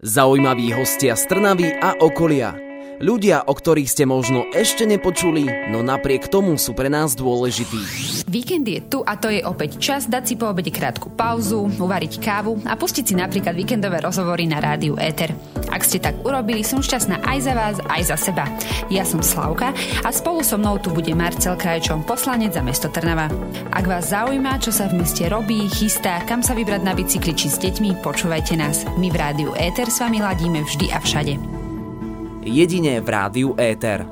Zaujímaví hostia z Trnavy a okolia. Ľudia, o ktorých ste možno ešte nepočuli, no napriek tomu sú pre nás dôležití. Víkend je tu a to je opäť čas dať si po obede krátku pauzu, uvariť kávu a pustiť si napríklad víkendové rozhovory na rádiu Éter. Ak ste tak urobili, som šťastná aj za vás, aj za seba. Ja som Slavka a spolu so mnou tu bude Marcel Krajčom, poslanec za mesto Trnava. Ak vás zaujíma, čo sa v meste robí, chystá, kam sa vybrať na bicykli či s deťmi, počúvajte nás. My v rádiu Éter s vami ladíme vždy a všade. Jedine v rádiu Éter.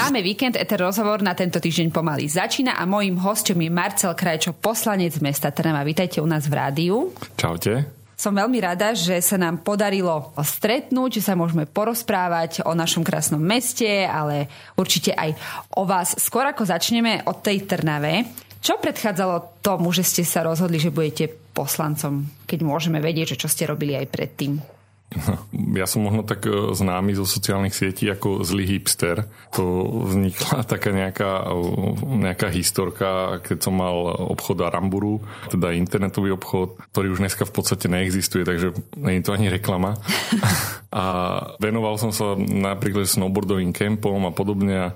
Máme víkend, Eter rozhovor na tento týždeň pomaly začína a mojím hostom je Marcel Krajčo, poslanec mesta Trnava. Vítajte u nás v rádiu. Čaute. Som veľmi rada, že sa nám podarilo stretnúť, že sa môžeme porozprávať o našom krásnom meste, ale určite aj o vás. Skôr ako začneme od tej Trnave, čo predchádzalo tomu, že ste sa rozhodli, že budete poslancom, keď môžeme vedieť, že čo ste robili aj predtým? Ja som možno tak e, známy zo sociálnych sietí ako zlý hipster. To vznikla taká nejaká, nejaká historka, keď som mal obchod Aramburu, teda internetový obchod, ktorý už dneska v podstate neexistuje, takže nie je to ani reklama. A venoval som sa napríklad snowboardovým kempom a podobne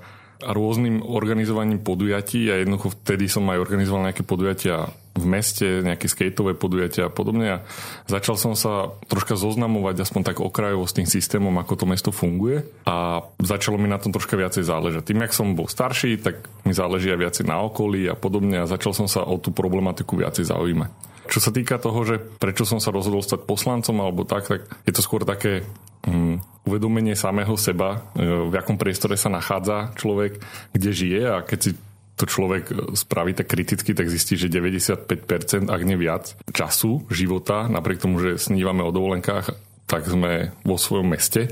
a rôznym organizovaním podujatí a jednoducho vtedy som aj organizoval nejaké podujatia v meste, nejaké skateové podujatia a podobne a začal som sa troška zoznamovať aspoň tak okrajovo s tým systémom, ako to mesto funguje a začalo mi na tom troška viacej záležať. Tým, jak som bol starší, tak mi záleží aj viacej na okolí a podobne a začal som sa o tú problematiku viacej zaujímať. Čo sa týka toho, že prečo som sa rozhodol stať poslancom alebo tak, tak je to skôr také um, uvedomenie samého seba, e, v akom priestore sa nachádza človek, kde žije a keď si to človek spraví tak kriticky, tak zistí, že 95%, ak nie viac, času, života, napriek tomu, že snívame o dovolenkách, tak sme vo svojom meste.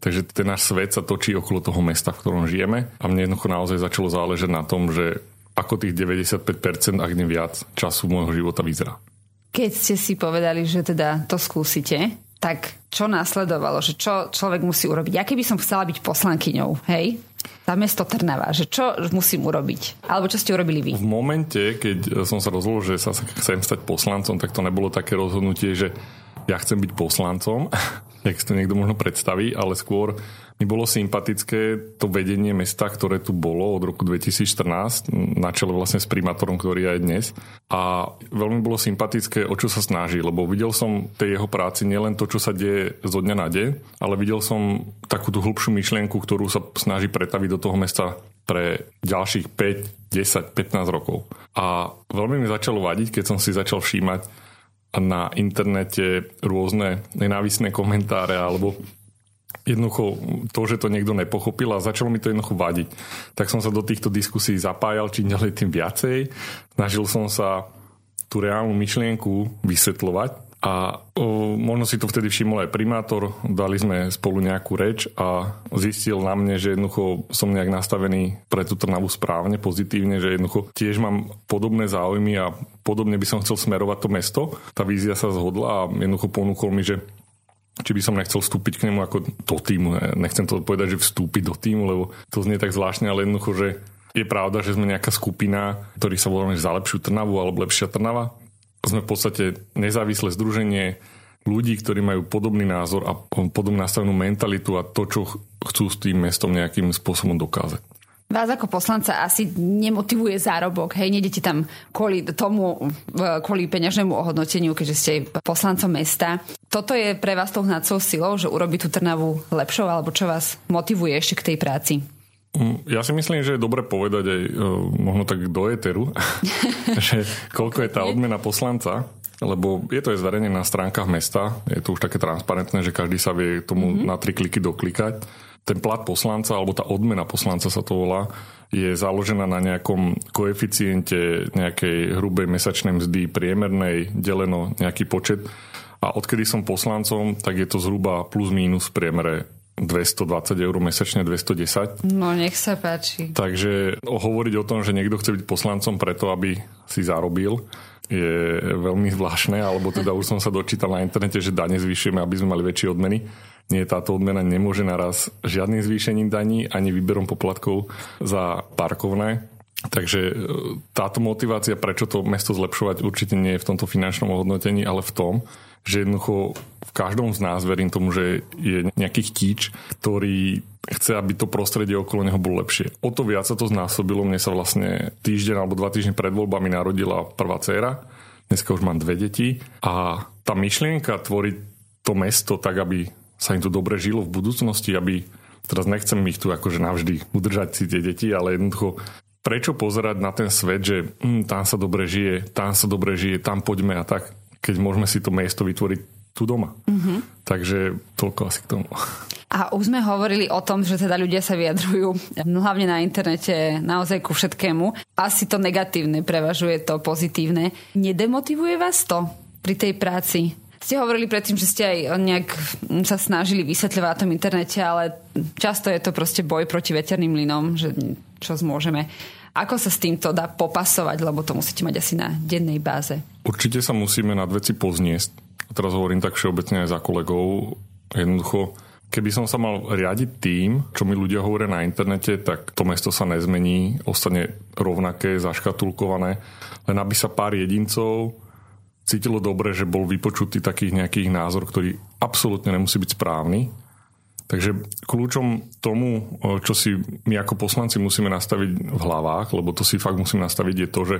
Takže ten náš svet sa točí okolo toho mesta, v ktorom žijeme a mne jednoducho naozaj začalo záležať na tom, že ako tých 95%, ak nie viac, času môjho života vyzerá. Keď ste si povedali, že teda to skúsite, tak čo následovalo? Že čo človek musí urobiť? Ja keby som chcela byť poslankyňou, hej? Za mesto Trnava, že čo musím urobiť? Alebo čo ste urobili vy? V momente, keď som sa rozhodol, že sa chcem stať poslancom, tak to nebolo také rozhodnutie, že ja chcem byť poslancom, jak si to niekto možno predstaví, ale skôr mi bolo sympatické to vedenie mesta, ktoré tu bolo od roku 2014, na čele vlastne s primátorom, ktorý aj dnes. A veľmi bolo sympatické, o čo sa snaží, lebo videl som tej jeho práci nielen to, čo sa deje zo dňa na deň, ale videl som takú tú hĺbšiu myšlienku, ktorú sa snaží pretaviť do toho mesta pre ďalších 5, 10, 15 rokov. A veľmi mi začalo vadiť, keď som si začal všímať na internete rôzne nenávisné komentáre alebo jednoducho to, že to niekto nepochopil a začalo mi to jednoducho vadiť. Tak som sa do týchto diskusí zapájal čím ďalej tým viacej. Snažil som sa tú reálnu myšlienku vysvetľovať a o, možno si to vtedy všimol aj primátor, dali sme spolu nejakú reč a zistil na mne, že jednoducho som nejak nastavený pre tú Trnavu správne, pozitívne, že jednoducho tiež mám podobné záujmy a podobne by som chcel smerovať to mesto. Tá vízia sa zhodla a jednoducho ponúkol mi, že či by som nechcel vstúpiť k nemu ako do týmu. Nechcem to povedať, že vstúpiť do týmu, lebo to znie tak zvláštne, ale jednoducho, že je pravda, že sme nejaká skupina, ktorí sa voláme za lepšiu Trnavu alebo lepšia Trnava. Sme v podstate nezávislé združenie ľudí, ktorí majú podobný názor a podobnú nastavenú mentalitu a to, čo chcú s tým mestom nejakým spôsobom dokázať. Vás ako poslanca asi nemotivuje zárobok, hej, nedete tam kvôli tomu, kvôli peňažnému ohodnoteniu, keďže ste poslancom mesta. Toto je pre vás tou hnacou silou, že urobí tú Trnavu lepšou, alebo čo vás motivuje ešte k tej práci? Mm, ja si myslím, že je dobre povedať aj e, možno tak do éteru, že koľko je tá odmena poslanca, lebo je to aj zverejnené na stránkach mesta, je to už také transparentné, že každý sa vie tomu mm-hmm. na tri kliky doklikať ten plat poslanca, alebo tá odmena poslanca sa to volá, je založená na nejakom koeficiente nejakej hrubej mesačnej mzdy priemernej, deleno nejaký počet. A odkedy som poslancom, tak je to zhruba plus mínus v priemere 220 eur mesačne, 210. No, nech sa páči. Takže hovoriť o tom, že niekto chce byť poslancom preto, aby si zarobil, je veľmi zvláštne, alebo teda už som sa dočítal na internete, že dane zvyšujeme, aby sme mali väčšie odmeny nie, táto odmena nemôže naraz žiadnym zvýšením daní ani výberom poplatkov za parkovné. Takže e, táto motivácia, prečo to mesto zlepšovať, určite nie je v tomto finančnom hodnotení, ale v tom, že jednoducho v každom z nás, verím tomu, že je nejaký chtíč, ktorý chce, aby to prostredie okolo neho bolo lepšie. O to viac sa to znásobilo. Mne sa vlastne týždeň alebo dva týždne pred voľbami narodila prvá dcéra. Dneska už mám dve deti. A tá myšlienka tvoriť to mesto tak, aby sa im tu dobre žilo v budúcnosti, aby teraz nechcem ich tu akože navždy udržať si tie deti, ale jednoducho prečo pozerať na ten svet, že hm, tam sa dobre žije, tam sa dobre žije, tam poďme a tak, keď môžeme si to miesto vytvoriť tu doma. Mm-hmm. Takže toľko asi k tomu. A už sme hovorili o tom, že teda ľudia sa vyjadrujú hlavne na internete naozaj ku všetkému. Asi to negatívne prevažuje to pozitívne. Nedemotivuje vás to pri tej práci? Ste hovorili predtým, že ste aj nejak sa snažili vysvetľovať na tom internete, ale často je to proste boj proti veterným linom, že čo zmôžeme. Ako sa s týmto dá popasovať, lebo to musíte mať asi na dennej báze? Určite sa musíme nad veci pozniesť. A teraz hovorím tak všeobecne aj za kolegov. Jednoducho, keby som sa mal riadiť tým, čo mi ľudia hovoria na internete, tak to mesto sa nezmení, ostane rovnaké, zaškatulkované, len aby sa pár jedincov cítilo dobre, že bol vypočutý takých nejakých názor, ktorý absolútne nemusí byť správny Takže kľúčom tomu, čo si my ako poslanci musíme nastaviť v hlavách, lebo to si fakt musíme nastaviť, je to, že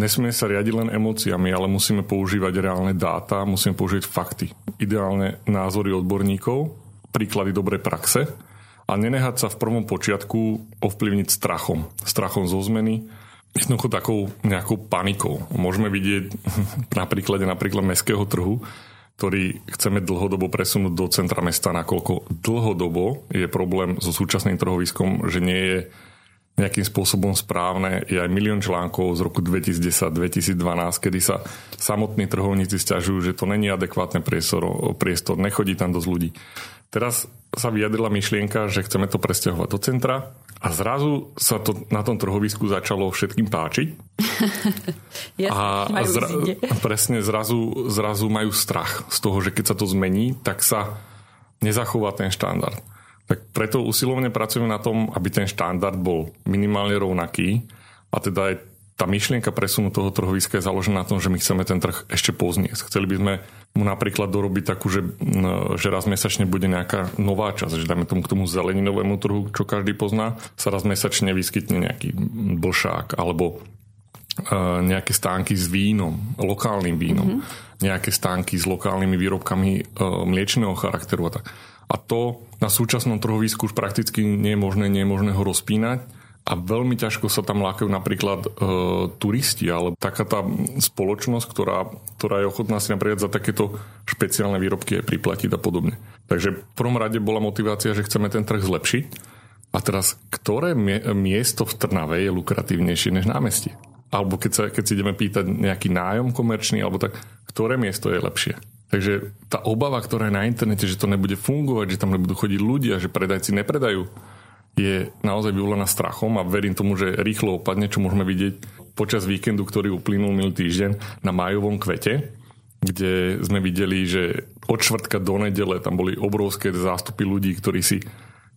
nesmieme sa riadiť len emóciami, ale musíme používať reálne dáta, musíme použiť fakty. Ideálne názory odborníkov, príklady dobrej praxe a nenehať sa v prvom počiatku ovplyvniť strachom. Strachom zo zmeny, jednoducho takou nejakou panikou. Môžeme vidieť na príklade napríklad mestského trhu, ktorý chceme dlhodobo presunúť do centra mesta, nakoľko dlhodobo je problém so súčasným trhoviskom, že nie je nejakým spôsobom správne. Je aj milión článkov z roku 2010-2012, kedy sa samotní trhovníci stiažujú, že to není adekvátne priestor, priestor, nechodí tam dosť ľudí. Teraz sa vyjadrila myšlienka, že chceme to presťahovať do centra a zrazu sa to na tom trhovisku začalo všetkým páčiť. a zra- presne zrazu, zrazu majú strach z toho, že keď sa to zmení, tak sa nezachová ten štandard. Tak preto usilovne pracujeme na tom, aby ten štandard bol minimálne rovnaký a teda aj tá myšlienka presunu toho trhoviska je založená na tom, že my chceme ten trh ešte pozniesť. Chceli by sme mu napríklad dorobiť takú, že, že raz mesačne bude nejaká nová časť, že dáme tomu k tomu zeleninovému trhu, čo každý pozná, sa raz mesačne vyskytne nejaký blšák alebo uh, nejaké stánky s vínom, lokálnym vínom, mm-hmm. nejaké stánky s lokálnymi výrobkami uh, mliečného charakteru a tak. A to na súčasnom trhovisku už prakticky nie je možné, nie je možné ho rozpínať a veľmi ťažko sa tam lákajú napríklad e, turisti, ale taká tá spoločnosť, ktorá, ktorá je ochotná si napríklad za takéto špeciálne výrobky aj priplatiť a podobne. Takže v prvom rade bola motivácia, že chceme ten trh zlepšiť. A teraz, ktoré miesto v Trnave je lukratívnejšie než námestie? Alebo keď, sa, keď si ideme pýtať nejaký nájom komerčný, alebo tak, ktoré miesto je lepšie? Takže tá obava, ktorá je na internete, že to nebude fungovať, že tam nebudú chodiť ľudia, že predajci nepredajú, je naozaj vyvolená strachom a verím tomu, že rýchlo opadne, čo môžeme vidieť počas víkendu, ktorý uplynul minulý týždeň na majovom kvete, kde sme videli, že od čtvrtka do nedele tam boli obrovské zástupy ľudí, ktorí si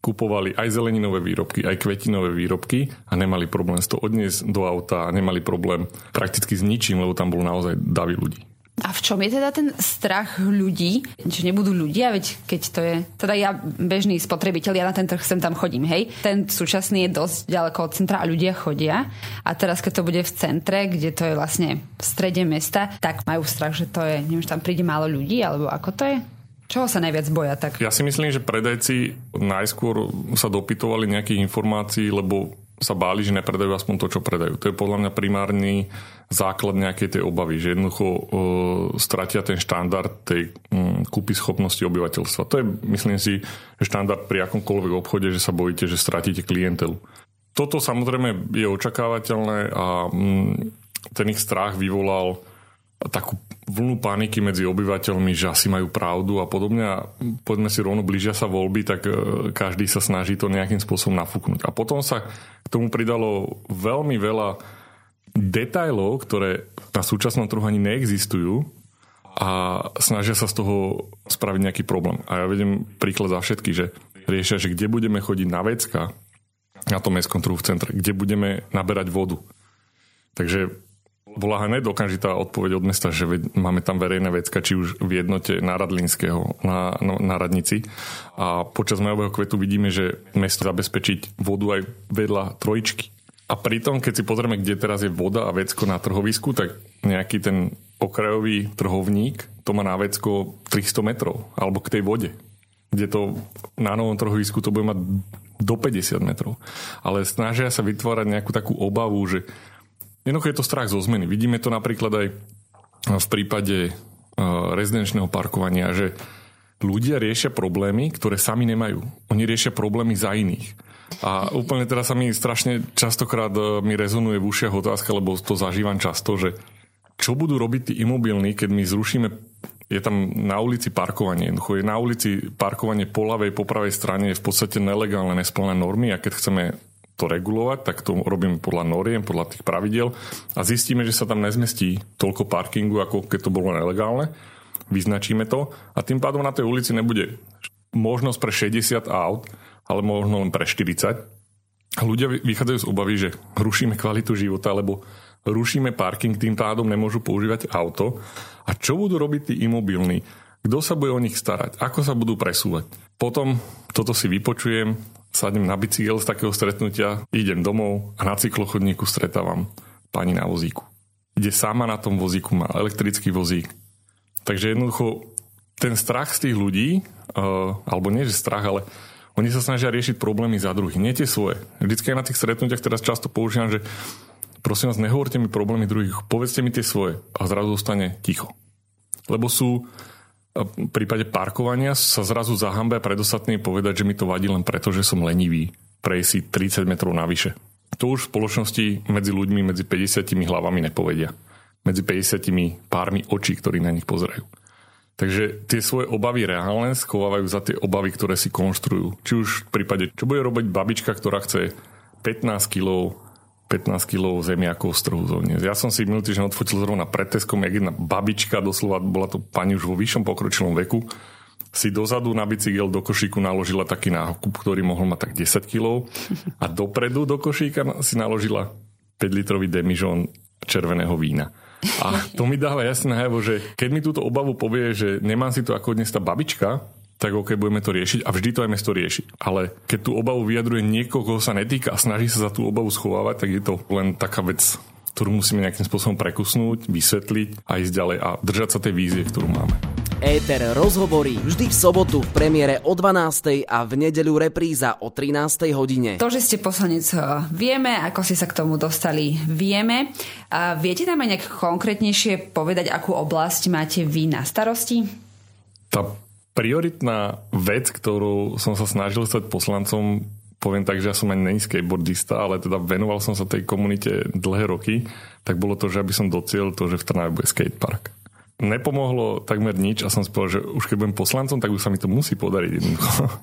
kupovali aj zeleninové výrobky, aj kvetinové výrobky a nemali problém z toho odniesť do auta nemali problém prakticky s ničím, lebo tam bolo naozaj davy ľudí. A v čom je teda ten strach ľudí, že nebudú ľudia, veď keď to je... Teda ja, bežný spotrebiteľ, ja na ten trh sem tam chodím, hej. Ten súčasný je dosť ďaleko od centra a ľudia chodia. A teraz, keď to bude v centre, kde to je vlastne v strede mesta, tak majú strach, že to je, neviem, že tam príde málo ľudí, alebo ako to je? Čoho sa najviac boja tak? Ja si myslím, že predajci najskôr sa dopytovali nejakých informácií, lebo sa báli, že nepredajú aspoň to, čo predajú. To je podľa mňa primárny základ nejakej tej obavy, že jednoducho uh, stratia ten štandard tej um, kúpy schopnosti obyvateľstva. To je, myslím si, štandard pri akomkoľvek obchode, že sa bojíte, že stratíte klientelu. Toto samozrejme je očakávateľné a um, ten ich strach vyvolal takú vlnu paniky medzi obyvateľmi, že asi majú pravdu a podobne a poďme si rovno blížia sa voľby, tak e, každý sa snaží to nejakým spôsobom nafúknuť. A potom sa k tomu pridalo veľmi veľa detajlov, ktoré na súčasnom trhu ani neexistujú a snažia sa z toho spraviť nejaký problém. A ja vedem príklad za všetky, že riešia, že kde budeme chodiť na vecka, na tom mestskom trhu v centre, kde budeme naberať vodu. Takže bola hneď okamžitá odpoveď od mesta, že máme tam verejné vecka, či už v jednote náradlínskeho na, no, na radnici. A počas majového kvetu vidíme, že mesto zabezpečiť vodu aj vedľa trojičky. A pritom, keď si pozrieme, kde teraz je voda a vecko na trhovisku, tak nejaký ten okrajový trhovník to má na vecko 300 metrov, alebo k tej vode. Kde to na novom trhovisku to bude mať do 50 metrov. Ale snažia sa vytvárať nejakú takú obavu, že Jednoducho je to strach zo zmeny. Vidíme to napríklad aj v prípade rezidenčného parkovania, že ľudia riešia problémy, ktoré sami nemajú. Oni riešia problémy za iných. A úplne teraz sa mi strašne častokrát e, mi rezonuje v ušiach otázka, lebo to zažívam často, že čo budú robiť tí imobilní, keď my zrušíme je tam na ulici parkovanie. Je na ulici parkovanie po ľavej, po pravej strane je v podstate nelegálne, nesplné normy a keď chceme to regulovať, tak to robíme podľa noriem, podľa tých pravidel a zistíme, že sa tam nezmestí toľko parkingu, ako keď to bolo nelegálne. Vyznačíme to a tým pádom na tej ulici nebude možnosť pre 60 aut, ale možno len pre 40. A ľudia vychádzajú z obavy, že rušíme kvalitu života, lebo rušíme parking, tým pádom nemôžu používať auto. A čo budú robiť tí imobilní? Kto sa bude o nich starať? Ako sa budú presúvať? Potom toto si vypočujem, sadnem na bicykel z takého stretnutia, idem domov a na cyklochodníku stretávam pani na vozíku. Ide sama na tom vozíku, má elektrický vozík. Takže jednoducho ten strach z tých ľudí, uh, alebo nie že strach, ale oni sa snažia riešiť problémy za druhých, nie tie svoje. Vždycky aj na tých stretnutiach teraz často používam, že prosím vás, nehovorte mi problémy druhých, povedzte mi tie svoje a zrazu zostane ticho. Lebo sú v prípade parkovania sa zrazu zahambia pred ostatnými povedať, že mi to vadí len preto, že som lenivý prejsť si 30 metrov navyše. To už v spoločnosti medzi ľuďmi medzi 50 hlavami nepovedia. Medzi 50 pármi očí, ktorí na nich pozerajú. Takže tie svoje obavy reálne schovávajú za tie obavy, ktoré si konštruujú. Či už v prípade, čo bude robiť babička, ktorá chce 15 kg 15 kg zemiakov z trhu zovniesť. Ja som si minulý týždeň odfotil zrovna pred Teskom, jak jedna babička, doslova bola to pani už vo vyššom pokročilom veku, si dozadu na bicykel do košíku naložila taký nákup, ktorý mohol mať tak 10 kg a dopredu do košíka si naložila 5 litrový demižón červeného vína. A to mi dáva jasne najavo, že keď mi túto obavu povie, že nemám si to ako dnes tá babička, tak OK, budeme to riešiť a vždy to aj mesto rieši. Ale keď tú obavu vyjadruje niekoho, koho sa netýka a snaží sa za tú obavu schovávať, tak je to len taká vec, ktorú musíme nejakým spôsobom prekusnúť, vysvetliť a ísť ďalej a držať sa tej vízie, ktorú máme. Éter rozhovorí vždy v sobotu v premiére o 12. a v nedeľu repríza o 13. hodine. To, že ste poslanec, eh, vieme, ako ste sa k tomu dostali, vieme. A viete nám aj nejak konkrétnejšie povedať, akú oblasť máte vy na starosti? Tá prioritná vec, ktorú som sa snažil stať poslancom, poviem tak, že ja som ani není skateboardista, ale teda venoval som sa tej komunite dlhé roky, tak bolo to, že aby som dociel to, že v Trnave bude skatepark. Nepomohlo takmer nič a som si povedal, že už keď budem poslancom, tak už sa mi to musí podariť jednoducho.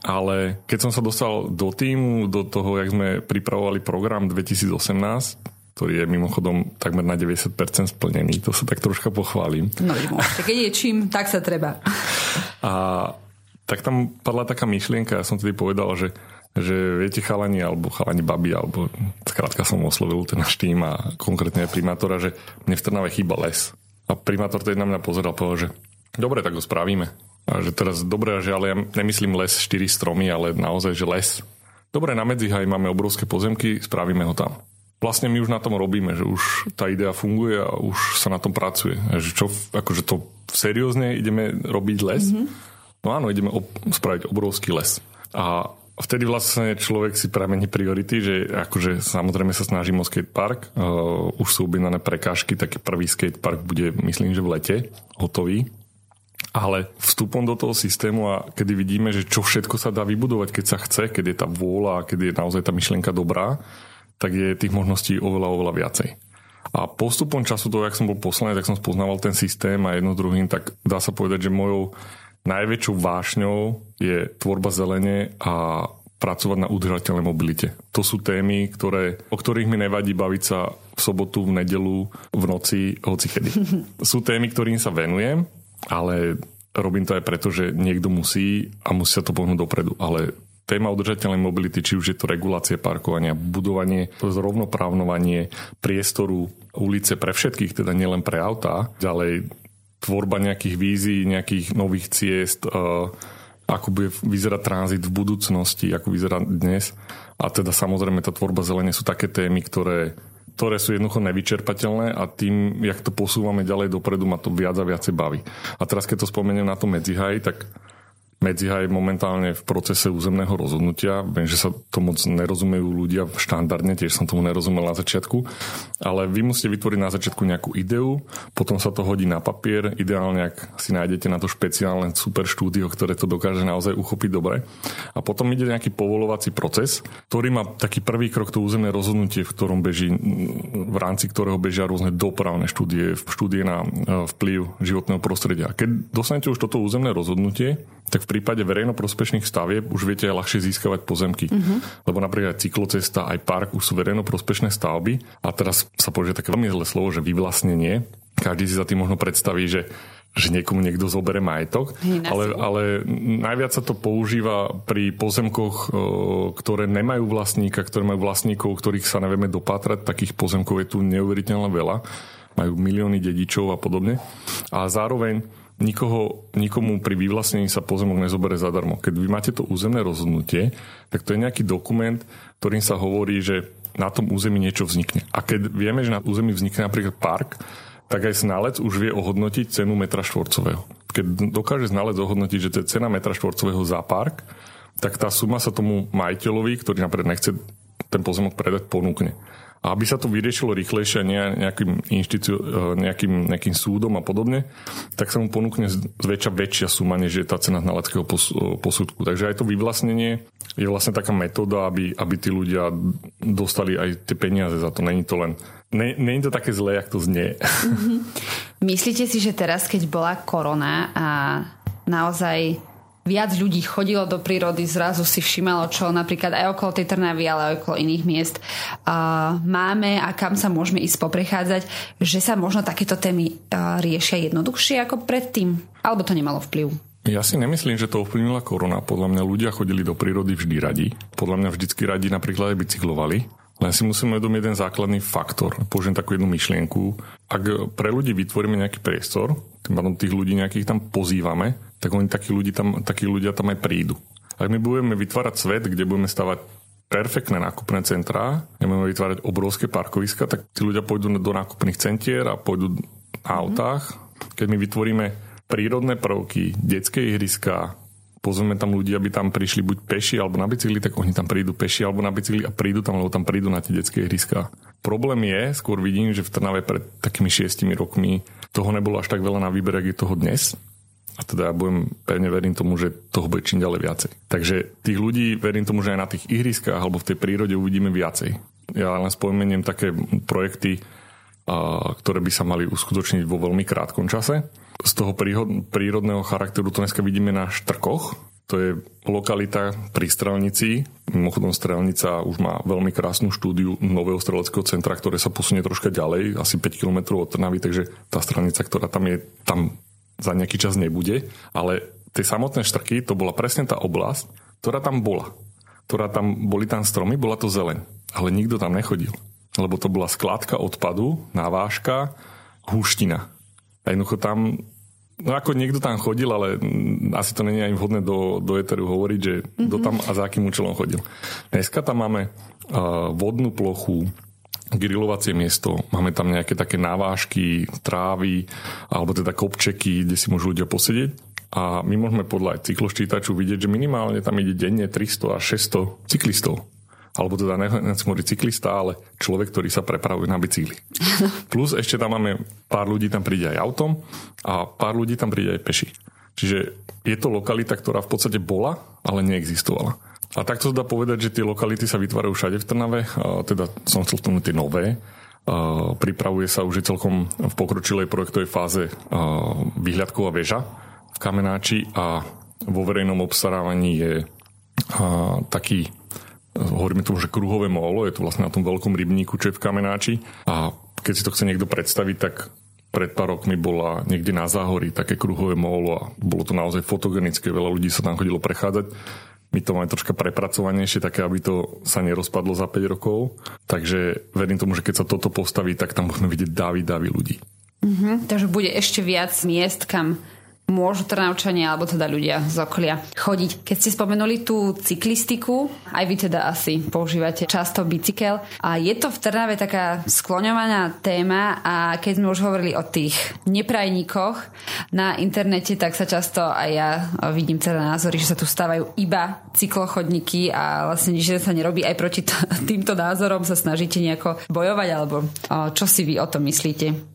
Ale keď som sa dostal do týmu, do toho, jak sme pripravovali program 2018, ktorý je mimochodom takmer na 90% splnený. To sa tak troška pochválim. No, keď je čím, tak sa treba. A tak tam padla taká myšlienka, ja som tedy povedal, že že viete chalani, alebo chalani babi, alebo skrátka som oslovil ten náš tým a konkrétne aj primátora, že mne v Trnave chýba les. A primátor tedy na mňa pozeral a povedal, že dobre, tak to spravíme. A že teraz dobre, že ale ja nemyslím les 4 stromy, ale naozaj, že les. Dobre, na Medzihaj máme obrovské pozemky, spravíme ho tam vlastne my už na tom robíme, že už tá idea funguje a už sa na tom pracuje. Že čo, akože to seriózne ideme robiť les? Mm-hmm. No áno, ideme ob- spraviť obrovský les. A vtedy vlastne človek si pramení priority, že akože samozrejme sa snažím o skatepark. Uh, už sú objednané prekážky, taký prvý skatepark bude, myslím, že v lete hotový. Ale vstupom do toho systému a kedy vidíme, že čo všetko sa dá vybudovať, keď sa chce, keď je tá vôľa keď je naozaj tá myšlienka dobrá, tak je tých možností oveľa, oveľa viacej. A postupom času toho, jak som bol poslanec, tak som spoznával ten systém a jedno druhým, tak dá sa povedať, že mojou najväčšou vášňou je tvorba zelene a pracovať na udržateľnej mobilite. To sú témy, ktoré, o ktorých mi nevadí baviť sa v sobotu, v nedelu, v noci, hoci kedy. Sú témy, ktorým sa venujem, ale robím to aj preto, že niekto musí a musí sa to pohnúť dopredu. Ale téma udržateľnej mobility, či už je to regulácie parkovania, budovanie, zrovnoprávnovanie priestoru ulice pre všetkých, teda nielen pre autá, ďalej tvorba nejakých vízií, nejakých nových ciest, uh, ako bude vyzerať tranzit v budúcnosti, ako vyzerá dnes. A teda samozrejme tá tvorba zelene sú také témy, ktoré ktoré sú jednoducho nevyčerpateľné a tým, jak to posúvame ďalej dopredu, ma to viac a viacej baví. A teraz, keď to spomeniem na to medzihaj, tak Medzihaj je momentálne v procese územného rozhodnutia. Viem, že sa to moc nerozumejú ľudia štandardne, tiež som tomu nerozumel na začiatku. Ale vy musíte vytvoriť na začiatku nejakú ideu, potom sa to hodí na papier. Ideálne, ak si nájdete na to špeciálne super štúdio, ktoré to dokáže naozaj uchopiť dobre. A potom ide nejaký povolovací proces, ktorý má taký prvý krok to územné rozhodnutie, v ktorom beží, v rámci ktorého bežia rôzne dopravné štúdie, štúdie na e, vplyv životného prostredia. Keď dostanete už toto územné rozhodnutie, tak v prípade verejnoprospešných stavieb už viete ľahšie získavať pozemky. Uh-huh. Lebo napríklad cyklocesta, aj park už sú verejnoprospešné stavby. A teraz sa povie také veľmi zlé slovo, že vyvlastnenie. Každý si za tým možno predstaví, že že niekomu niekto zobere majetok, ale, ale najviac sa to používa pri pozemkoch, ktoré nemajú vlastníka, ktoré majú vlastníkov, ktorých sa nevieme dopátrať. Takých pozemkov je tu neuveriteľne veľa. Majú milióny dedičov a podobne. A zároveň nikoho, nikomu pri vyvlastnení sa pozemok nezobere zadarmo. Keď vy máte to územné rozhodnutie, tak to je nejaký dokument, ktorým sa hovorí, že na tom území niečo vznikne. A keď vieme, že na území vznikne napríklad park, tak aj znalec už vie ohodnotiť cenu metra štvorcového. Keď dokáže znalec ohodnotiť, že to je cena metra štvorcového za park, tak tá suma sa tomu majiteľovi, ktorý napríklad nechce ten pozemok predať, ponúkne. Aby sa to vyriešilo rýchlejšie nejakým, inštitú, e, nejakým, nejakým súdom a podobne, tak sa mu ponúkne zväčša väčšia suma, než je tá cena znaleckého e, posudku. Takže aj to vyvlastnenie je vlastne taká metóda, aby, aby tí ľudia dostali aj tie peniaze za to. Není to len Není to také zlé, jak to znie. Mm-hmm. Myslíte si, že teraz, keď bola korona a naozaj viac ľudí chodilo do prírody, zrazu si všimalo, čo napríklad aj okolo tej Trnavy, ale aj okolo iných miest uh, máme a kam sa môžeme ísť poprechádzať, že sa možno takéto témy uh, riešia jednoduchšie ako predtým? Alebo to nemalo vplyv? Ja si nemyslím, že to ovplyvnila korona. Podľa mňa ľudia chodili do prírody vždy radi. Podľa mňa vždycky radi napríklad aj bicyklovali. Len si musíme uvedomiť jeden základný faktor. Použijem takú jednu myšlienku. Ak pre ľudí vytvoríme nejaký priestor, tým tých ľudí nejakých tam pozývame, tak oni takí, ľudí tam, takí ľudia tam aj prídu. Ak my budeme vytvárať svet, kde budeme stavať perfektné nákupné centrá, budeme vytvárať obrovské parkoviska, tak tí ľudia pôjdu do nákupných centier a pôjdu na autách. Keď my vytvoríme prírodné prvky, detské ihriska, pozveme tam ľudí, aby tam prišli buď peši alebo na bicykli, tak oni tam prídu peši alebo na bicykli a prídu tam, lebo tam prídu na tie detské ihriska. Problém je, skôr vidím, že v Trnave pred takými šiestimi rokmi toho nebolo až tak veľa na výber, jak je toho dnes. A teda ja budem, pevne verím tomu, že toho bude čím ďalej viacej. Takže tých ľudí, verím tomu, že aj na tých ihriskách alebo v tej prírode uvidíme viacej. Ja len spomeniem také projekty, ktoré by sa mali uskutočniť vo veľmi krátkom čase z toho prírodného charakteru to dneska vidíme na Štrkoch. To je lokalita pri Strelnici. Mimochodom Strelnica už má veľmi krásnu štúdiu nového streleckého centra, ktoré sa posunie troška ďalej, asi 5 km od Trnavy, takže tá Strelnica, ktorá tam je, tam za nejaký čas nebude. Ale tie samotné Štrky, to bola presne tá oblasť, ktorá tam bola. Ktorá tam, boli tam stromy, bola to zeleň. Ale nikto tam nechodil. Lebo to bola skládka odpadu, navážka, húština a jednoducho tam, no ako niekto tam chodil, ale asi to není aj vhodné do, do Eteru hovoriť, že mm-hmm. kto tam a za akým účelom chodil. Dneska tam máme uh, vodnú plochu, grilovacie miesto, máme tam nejaké také návážky, trávy, alebo teda kopčeky, kde si môžu ľudia posedieť. A my môžeme podľa aj cykloščítaču vidieť, že minimálne tam ide denne 300 až 600 cyklistov alebo teda nechcem hovoriť cyklista, ale človek, ktorý sa prepravuje na bicykli. Plus ešte tam máme, pár ľudí tam príde aj autom a pár ľudí tam príde aj peši. Čiže je to lokalita, ktorá v podstate bola, ale neexistovala. A takto sa dá povedať, že tie lokality sa vytvárajú všade v Trnave, teda som chcel tomu tie nové. Pripravuje sa už celkom v pokročilej projektovej fáze výhľadková väža v Kamenáči a vo verejnom obstarávaní je taký hovoríme tomu, že kruhové molo, je to vlastne na tom veľkom rybníku, čo je v Kamenáči. A keď si to chce niekto predstaviť, tak pred pár rokmi bola niekde na záhorí také kruhové molo a bolo to naozaj fotogenické, veľa ľudí sa tam chodilo prechádzať. My to máme troška prepracovanejšie, také, aby to sa nerozpadlo za 5 rokov. Takže verím tomu, že keď sa toto postaví, tak tam budeme vidieť dávy, dávy ľudí. Mm-hmm, takže bude ešte viac miest, kam môžu Trnavčania alebo teda ľudia z okolia chodiť. Keď ste spomenuli tú cyklistiku, aj vy teda asi používate často bicykel a je to v Trnave taká skloňovaná téma a keď sme už hovorili o tých neprajníkoch na internete, tak sa často aj ja vidím teda názory, že sa tu stávajú iba cyklochodníky a vlastne nič sa nerobí aj proti t- týmto názorom sa snažíte nejako bojovať alebo čo si vy o tom myslíte?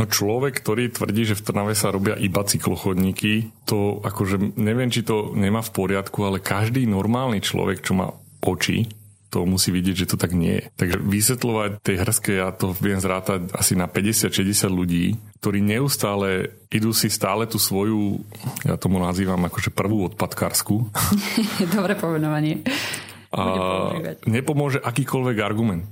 No človek, ktorý tvrdí, že v Trnave sa robia iba cyklochodníky, to akože neviem, či to nemá v poriadku, ale každý normálny človek, čo má oči, to musí vidieť, že to tak nie je. Takže vysvetľovať tej hrske, ja to viem zrátať asi na 50-60 ľudí, ktorí neustále idú si stále tú svoju, ja tomu nazývam akože prvú odpadkársku. Dobre pomenovanie. A nepomôže akýkoľvek argument.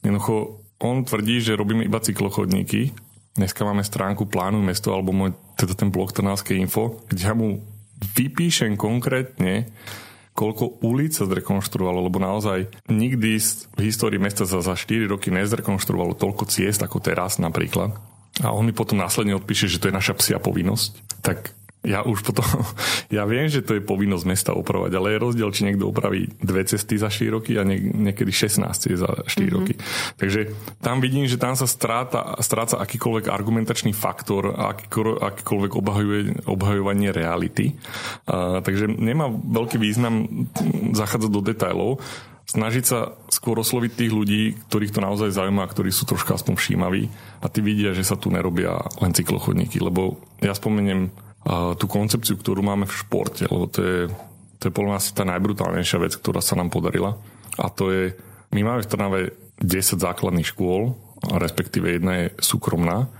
Jednoducho, on tvrdí, že robíme iba cyklochodníky, Dneska máme stránku Plánu mesto alebo môj, teda ten blog Trnavské info, kde ja mu vypíšem konkrétne, koľko ulic sa zrekonštruovalo, lebo naozaj nikdy v histórii mesta za, za 4 roky nezrekonštruovalo toľko ciest ako teraz napríklad. A on mi potom následne odpíše, že to je naša psia povinnosť. Tak ja už potom, ja viem, že to je povinnosť mesta opravovať, ale je rozdiel, či niekto opraví dve cesty za 4 roky a nie, niekedy 16 za 4 mm-hmm. roky. Takže tam vidím, že tam sa stráca, stráca akýkoľvek argumentačný faktor a akýkoľvek obhajuje, obhajovanie reality. A, takže nemá veľký význam zachádzať do detajlov snažiť sa skôr osloviť tých ľudí, ktorých to naozaj zaujíma, ktorí sú troška aspoň všímaví a tí vidia, že sa tu nerobia len cyklochodníky, lebo ja spomeniem tú koncepciu, ktorú máme v športe, lebo to je, to je podľa asi tá najbrutálnejšia vec, ktorá sa nám podarila. A to je, my máme v Trnave 10 základných škôl, respektíve jedna je súkromná.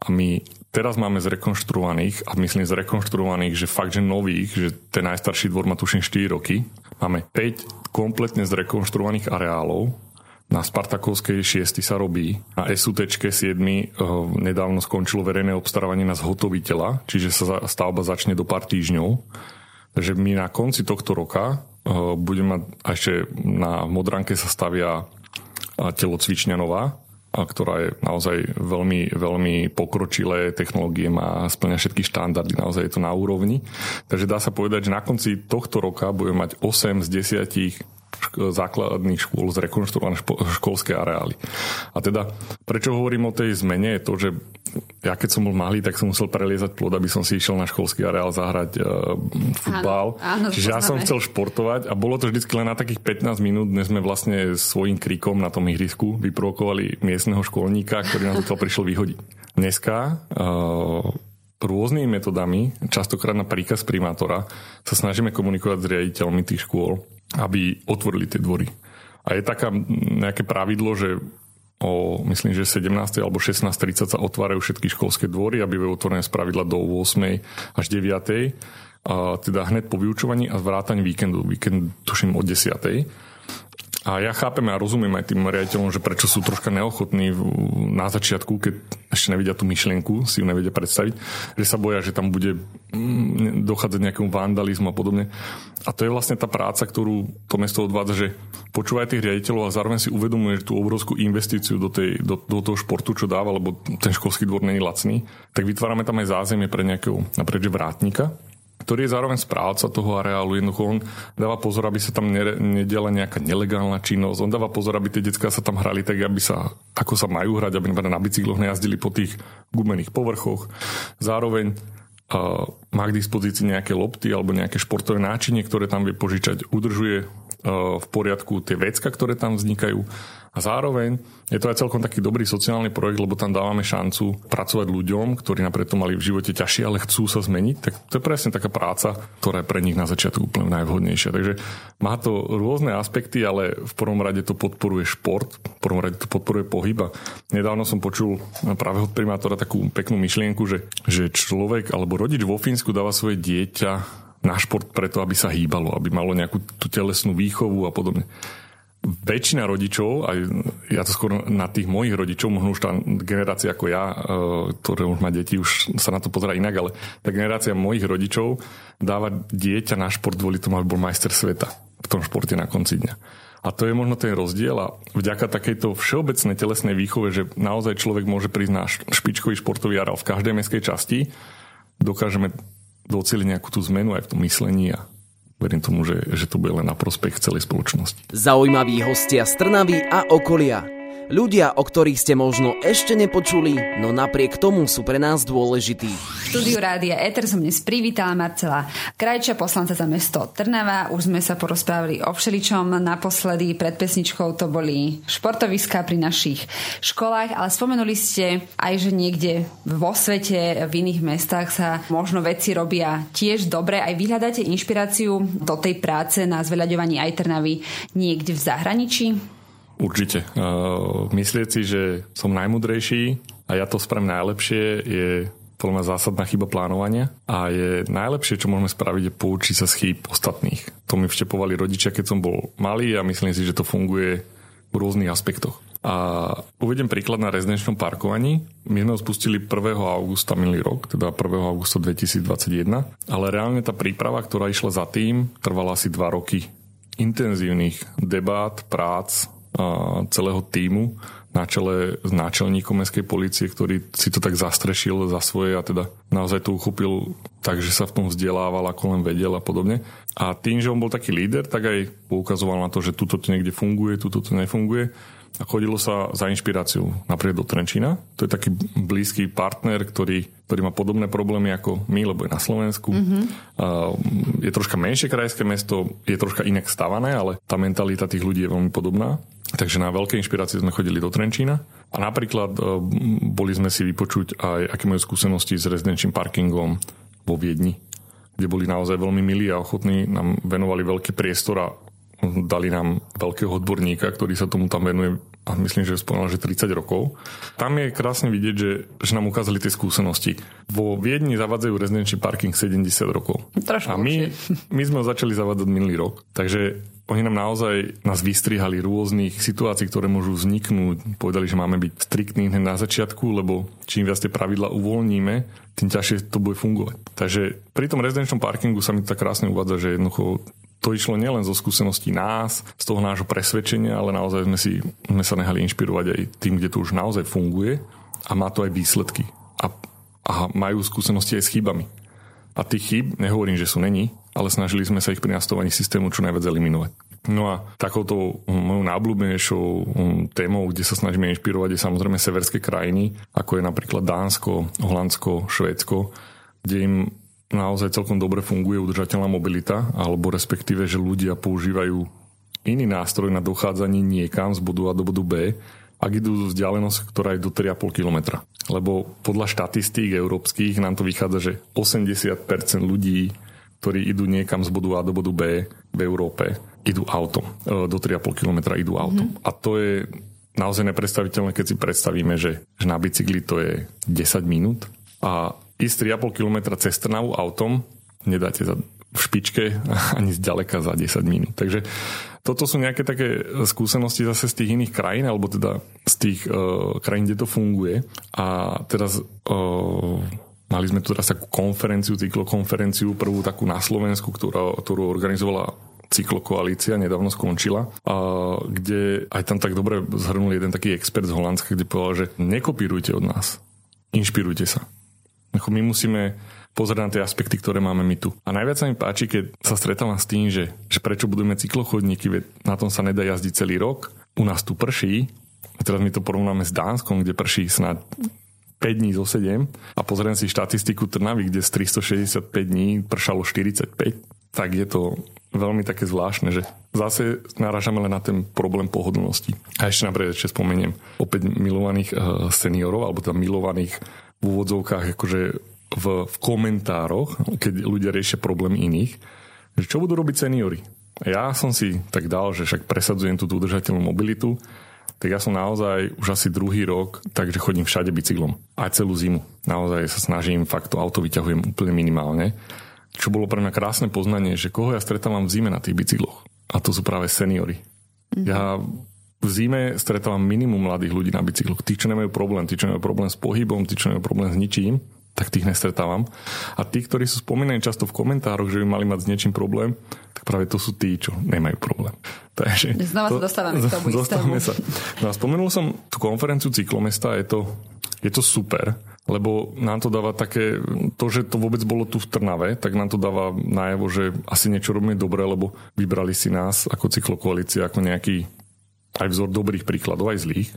A my teraz máme zrekonštruovaných, a myslím zrekonštruovaných, že fakt, že nových, že ten najstarší dvor má tuším 4 roky, máme 5 kompletne zrekonštruovaných areálov, na Spartakovskej 6 sa robí. Na SUT 7 nedávno skončilo verejné obstarávanie na zhotoviteľa, čiže sa stavba začne do pár týždňov. Takže my na konci tohto roka eh, budeme mať, a ešte na Modranke sa stavia telocvičňa nová, a ktorá je naozaj veľmi, veľmi pokročilé technológie, má splňa všetky štandardy, naozaj je to na úrovni. Takže dá sa povedať, že na konci tohto roka budeme mať 8 z 10 základných škôl zrekonštruované školské areály. A teda, prečo hovorím o tej zmene, je to, že ja keď som bol malý, tak som musel preliezať plod, aby som si išiel na školský areál zahrať uh, futbal. Áno, áno, Čiže ja som chcel športovať a bolo to vždy len na takých 15 minút, dnes sme vlastne svojím krikom na tom ihrisku vyprovokovali miestneho školníka, ktorý nás to prišiel vyhodiť. Dneska uh, rôznymi metodami, častokrát na príkaz primátora, sa snažíme komunikovať s riaditeľmi tých škôl aby otvorili tie dvory. A je taká nejaké pravidlo, že o, myslím, že 17. alebo 16.30 sa otvárajú všetky školské dvory, aby boli otvorené z pravidla do 8. až 9. A teda hneď po vyučovaní a vrátaní víkendu. Víkend tuším od 10. A ja chápem a rozumiem aj tým riaditeľom, že prečo sú troška neochotní na začiatku, keď ešte nevidia tú myšlienku, si ju nevedia predstaviť, že sa boja, že tam bude mm, dochádzať nejakému vandalizmu a podobne. A to je vlastne tá práca, ktorú to mesto odvádza, že počúva tých riaditeľov a zároveň si uvedomuje tú obrovskú investíciu do, tej, do, do toho športu, čo dáva, lebo ten školský dvor není lacný, tak vytvárame tam aj zázemie pre nejakého napríklad vrátnika, ktorý je zároveň správca toho areálu. Jednoducho on dáva pozor, aby sa tam nediala nejaká nelegálna činnosť. On dáva pozor, aby tie detská sa tam hrali tak, aby sa, ako sa majú hrať, aby na bicykloch nejazdili po tých gumených povrchoch. Zároveň uh, má k dispozícii nejaké lopty alebo nejaké športové náčinie, ktoré tam vie požičať. Udržuje v poriadku tie vecka, ktoré tam vznikajú a zároveň je to aj celkom taký dobrý sociálny projekt, lebo tam dávame šancu pracovať ľuďom, ktorí napriek tomu mali v živote ťažšie, ale chcú sa zmeniť. Tak to je presne taká práca, ktorá je pre nich na začiatku úplne najvhodnejšia. Takže má to rôzne aspekty, ale v prvom rade to podporuje šport, v prvom rade to podporuje pohyb. A nedávno som počul práve od primátora takú peknú myšlienku, že, že človek alebo rodič vo Fínsku dáva svoje dieťa na šport preto, aby sa hýbalo, aby malo nejakú tú telesnú výchovu a podobne. väčšina rodičov, aj ja to skôr na tých mojich rodičov, možno už tá generácia ako ja, e, ktoré už má deti, už sa na to pozera inak, ale tá generácia mojich rodičov dáva dieťa na šport kvôli tomu, aby bol majster sveta v tom športe na konci dňa. A to je možno ten rozdiel a vďaka takejto všeobecnej telesnej výchove, že naozaj človek môže prísť na špičkový športový areál v každej mestskej časti, dokážeme doceliť nejakú tú zmenu aj v tom myslení a verím tomu, že, že to bude len na prospech celej spoločnosti. Zaujímaví hostia z Trnavy a okolia. Ľudia, o ktorých ste možno ešte nepočuli, no napriek tomu sú pre nás dôležití. V štúdiu Rádia Eter som dnes privítala Marcela Krajča, poslanca za mesto Trnava. Už sme sa porozprávali o všeličom. Naposledy pred pesničkou to boli športoviská pri našich školách, ale spomenuli ste aj, že niekde vo svete, v iných mestách sa možno veci robia tiež dobre. Aj vyhľadáte inšpiráciu do tej práce na zveľaďovaní aj Trnavy niekde v zahraničí? Určite. Myslieť si, že som najmudrejší a ja to spravím najlepšie je podľa mňa zásadná chyba plánovania a je najlepšie, čo môžeme spraviť, je poučiť sa z chýb ostatných. To mi vštepovali rodičia, keď som bol malý a myslím si, že to funguje v rôznych aspektoch. A uvedem príklad na rezidenčnom parkovaní. My sme ho spustili 1. augusta minulý rok, teda 1. augusta 2021, ale reálne tá príprava, ktorá išla za tým, trvala asi 2 roky intenzívnych debát, prác, celého týmu na čele s náčelníkom mestskej policie, ktorý si to tak zastrešil za svoje a teda naozaj to uchopil tak, že sa v tom vzdelával, ako len vedel a podobne. A tým, že on bol taký líder, tak aj poukazoval na to, že tuto to niekde funguje, tuto to nefunguje a chodilo sa za inšpiráciou napríklad do Trenčína. To je taký blízky partner, ktorý, ktorý má podobné problémy ako my, lebo je na Slovensku. Mm-hmm. Je troška menšie krajské mesto, je troška inak stavané, ale tá mentalita tých ľudí je veľmi podobná. Takže na veľké inšpirácie sme chodili do Trenčína a napríklad e, boli sme si vypočuť aj aké majú skúsenosti s rezidenčným parkingom vo Viedni, kde boli naozaj veľmi milí a ochotní, nám venovali veľký priestor a dali nám veľkého odborníka, ktorý sa tomu tam venuje a myslím, že spomínal, že 30 rokov. Tam je krásne vidieť, že, že nám ukázali tie skúsenosti. Vo Viedni zavádzajú rezidenčný parking 70 rokov. Trošku a my, my sme ho začali zavádzať minulý rok. Takže oni nám naozaj nás vystrihali rôznych situácií, ktoré môžu vzniknúť. Povedali, že máme byť striktní hneď na začiatku, lebo čím viac tie pravidla uvoľníme, tým ťažšie to bude fungovať. Takže pri tom rezidenčnom parkingu sa mi tak krásne uvádza, že jednoducho to išlo nielen zo skúseností nás, z toho nášho presvedčenia, ale naozaj sme, si, sme sa nehali inšpirovať aj tým, kde to už naozaj funguje a má to aj výsledky. A, a majú skúsenosti aj s chybami. A tých chýb, nehovorím, že sú není, ale snažili sme sa ich pri nastavovaní systému čo najviac eliminovať. No a takouto mojou najobľúbenejšou um, témou, kde sa snažíme inšpirovať, je samozrejme severské krajiny, ako je napríklad Dánsko, Holandsko, Švédsko, kde im naozaj celkom dobre funguje udržateľná mobilita, alebo respektíve, že ľudia používajú iný nástroj na dochádzanie niekam z bodu A do bodu B, ak idú vzdialenosť, ktorá je do 3,5 km. Lebo podľa štatistík európskych nám to vychádza, že 80% ľudí ktorí idú niekam z bodu A do bodu B v Európe, idú autom. E, do 3,5 km idú autom. Mm-hmm. A to je naozaj nepredstaviteľné, keď si predstavíme, že, že na bicykli to je 10 minút a ísť 3,5 km cez Trnavu autom nedáte za, v špičke ani zďaleka za 10 minút. Takže toto sú nejaké také skúsenosti zase z tých iných krajín, alebo teda z tých uh, krajín, kde to funguje. A teraz uh, Mali sme tu teraz takú konferenciu, cyklokonferenciu, prvú takú na Slovensku, ktorá, ktorú organizovala cyklokoalícia, nedávno skončila, a kde aj tam tak dobre zhrnul jeden taký expert z Holandska, kde povedal, že nekopírujte od nás, inšpirujte sa. My musíme pozrieť na tie aspekty, ktoré máme my tu. A najviac sa mi páči, keď sa stretávam s tým, že, že prečo budeme cyklochodníky, veď na tom sa nedá jazdiť celý rok. U nás tu prší, a teraz my to porovnáme s Dánskom, kde prší snad 5 dní zo 7 a pozriem si štatistiku Trnavy, kde z 365 dní pršalo 45, tak je to veľmi také zvláštne, že zase narážame len na ten problém pohodlnosti. A ešte napríklad ešte spomeniem opäť milovaných uh, seniorov, alebo teda milovaných v úvodzovkách akože v, v komentároch, keď ľudia riešia problém iných, že čo budú robiť seniory. Ja som si tak dal, že však presadzujem túto udržateľnú mobilitu, tak ja som naozaj už asi druhý rok, takže chodím všade bicyklom. Aj celú zimu. Naozaj sa snažím, fakt to auto vyťahujem úplne minimálne. Čo bolo pre mňa krásne poznanie, že koho ja stretávam v zime na tých bicykloch. A to sú práve seniory. Mm-hmm. Ja v zime stretávam minimum mladých ľudí na bicykloch. Tí, čo nemajú problém, tí, čo nemajú problém s pohybom, tí, čo nemajú problém s ničím, tak tých nestretávam. A tí, ktorí sú spomínaní často v komentároch, že by mali mať s niečím problém, tak práve to sú tí, čo nemajú problém. Takže Znova to, sa dostávame k tomu dostávame sa. No a spomenul som tú konferenciu cyklomesta, je to, je to super, lebo nám to dáva také, to, že to vôbec bolo tu v Trnave, tak nám to dáva najavo, že asi niečo robíme dobre, lebo vybrali si nás ako cyklokoalícia, ako nejaký aj vzor dobrých príkladov, aj zlých.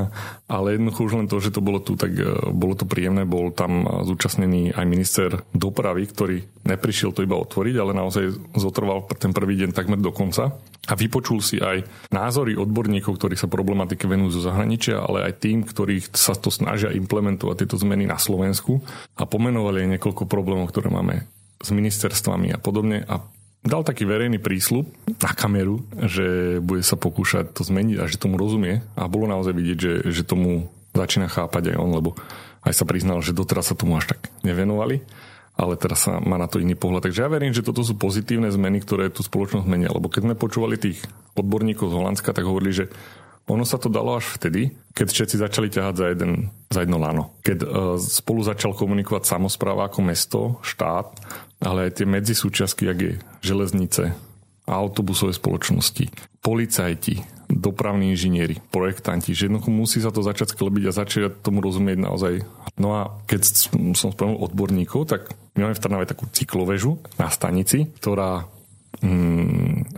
Ale jednoducho už len to, že to bolo tu, tak e, bolo to príjemné. Bol tam zúčastnený aj minister dopravy, ktorý neprišiel to iba otvoriť, ale naozaj zotrval ten prvý deň takmer do konca. A vypočul si aj názory odborníkov, ktorí sa problematike venujú zo zahraničia, ale aj tým, ktorí sa to snažia implementovať tieto zmeny na Slovensku a pomenovali aj niekoľko problémov, ktoré máme s ministerstvami a podobne a dal taký verejný prísľub na kameru, že bude sa pokúšať to zmeniť a že tomu rozumie a bolo naozaj vidieť, že, že tomu začína chápať aj on, lebo aj sa priznal, že doteraz sa tomu až tak nevenovali, ale teraz sa má na to iný pohľad. Takže ja verím, že toto sú pozitívne zmeny, ktoré tú spoločnosť menia, lebo keď sme počúvali tých odborníkov z Holandska, tak hovorili, že ono sa to dalo až vtedy, keď všetci začali ťahať za, jeden, za jedno lano. Keď uh, spolu začal komunikovať samozpráva ako mesto, štát, ale aj tie medzisúčiastky, jak je železnice, autobusové spoločnosti, policajti, dopravní inžinieri, projektanti, že jednoducho musí sa to začať sklebiť a začať tomu rozumieť naozaj. No a keď som spomenul odborníkov, tak my máme v Trnave takú cyklovežu na stanici, ktorá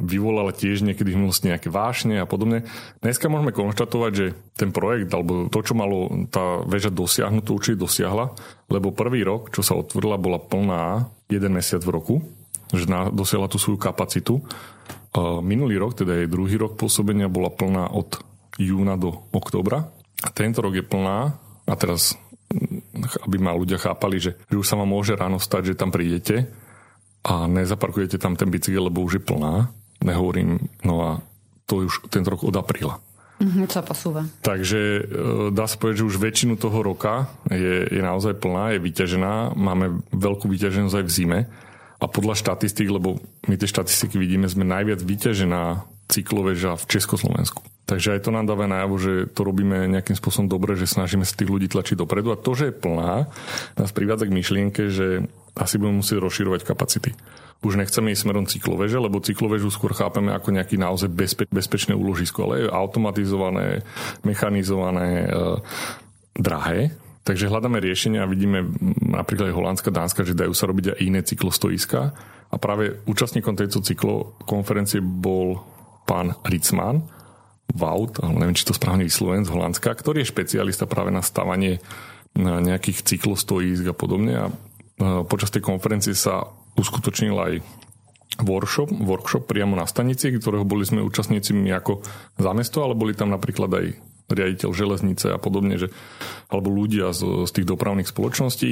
vyvolala tiež niekedy v minulosti nejaké vášne a podobne. Dneska môžeme konštatovať, že ten projekt, alebo to, čo malo tá väža dosiahnuť, to určite dosiahla, lebo prvý rok, čo sa otvorila, bola plná jeden mesiac v roku, že dosiahla tú svoju kapacitu. Minulý rok, teda jej druhý rok pôsobenia, bola plná od júna do oktobra. A tento rok je plná a teraz aby ma ľudia chápali, že, že už sa vám môže ráno stať, že tam prídete a nezaparkujete tam ten bicykel, lebo už je plná. Nehovorím, no a to už tento rok od apríla. Mm-hmm, sa posúva. Takže e, dá sa povedať, že už väčšinu toho roka je, je naozaj plná, je vyťažená. Máme veľkú vyťaženosť aj v zime. A podľa štatistík, lebo my tie štatistiky vidíme, sme najviac vyťažená cykloveža v Československu. Takže aj to nám dáva najavo, že to robíme nejakým spôsobom dobre, že snažíme sa tých ľudí tlačiť dopredu. A to, že je plná, nás privádza k myšlienke, že asi budeme musieť rozširovať kapacity. Už nechceme ísť smerom cykloveže, lebo cyklovežu skôr chápeme ako nejaký naozaj bezpe- bezpečné úložisko, ale je automatizované, mechanizované, e, drahé, Takže hľadáme riešenia a vidíme napríklad aj Holandska, Dánska, že dajú sa robiť aj iné cyklostoiska. A práve účastníkom tejto cyklokonferencie bol pán Ritzmann, Vaut, ale neviem, či to správne vysloven z Holandska, ktorý je špecialista práve na stavanie nejakých cyklostoísk a podobne. A počas tej konferencie sa uskutočnil aj workshop, workshop priamo na stanici, ktorého boli sme účastníci ako za mesto, ale boli tam napríklad aj riaditeľ železnice a podobne, že, alebo ľudia z, z tých dopravných spoločností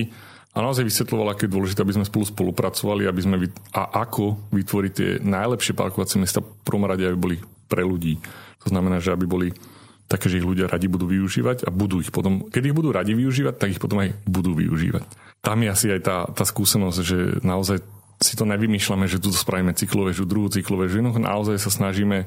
a naozaj vysvetlovala, aké je dôležité, aby sme spolu spolupracovali aby sme a ako vytvoriť tie najlepšie parkovacie miesta v prvom rade, aby boli pre ľudí. To znamená, že aby boli také, že ich ľudia radi budú využívať a budú ich potom, keď ich budú radi využívať, tak ich potom aj budú využívať. Tam je asi aj tá, tá skúsenosť, že naozaj si to nevymýšľame, že tu spravíme cyklovežu, druhú cyklovežu, naozaj sa snažíme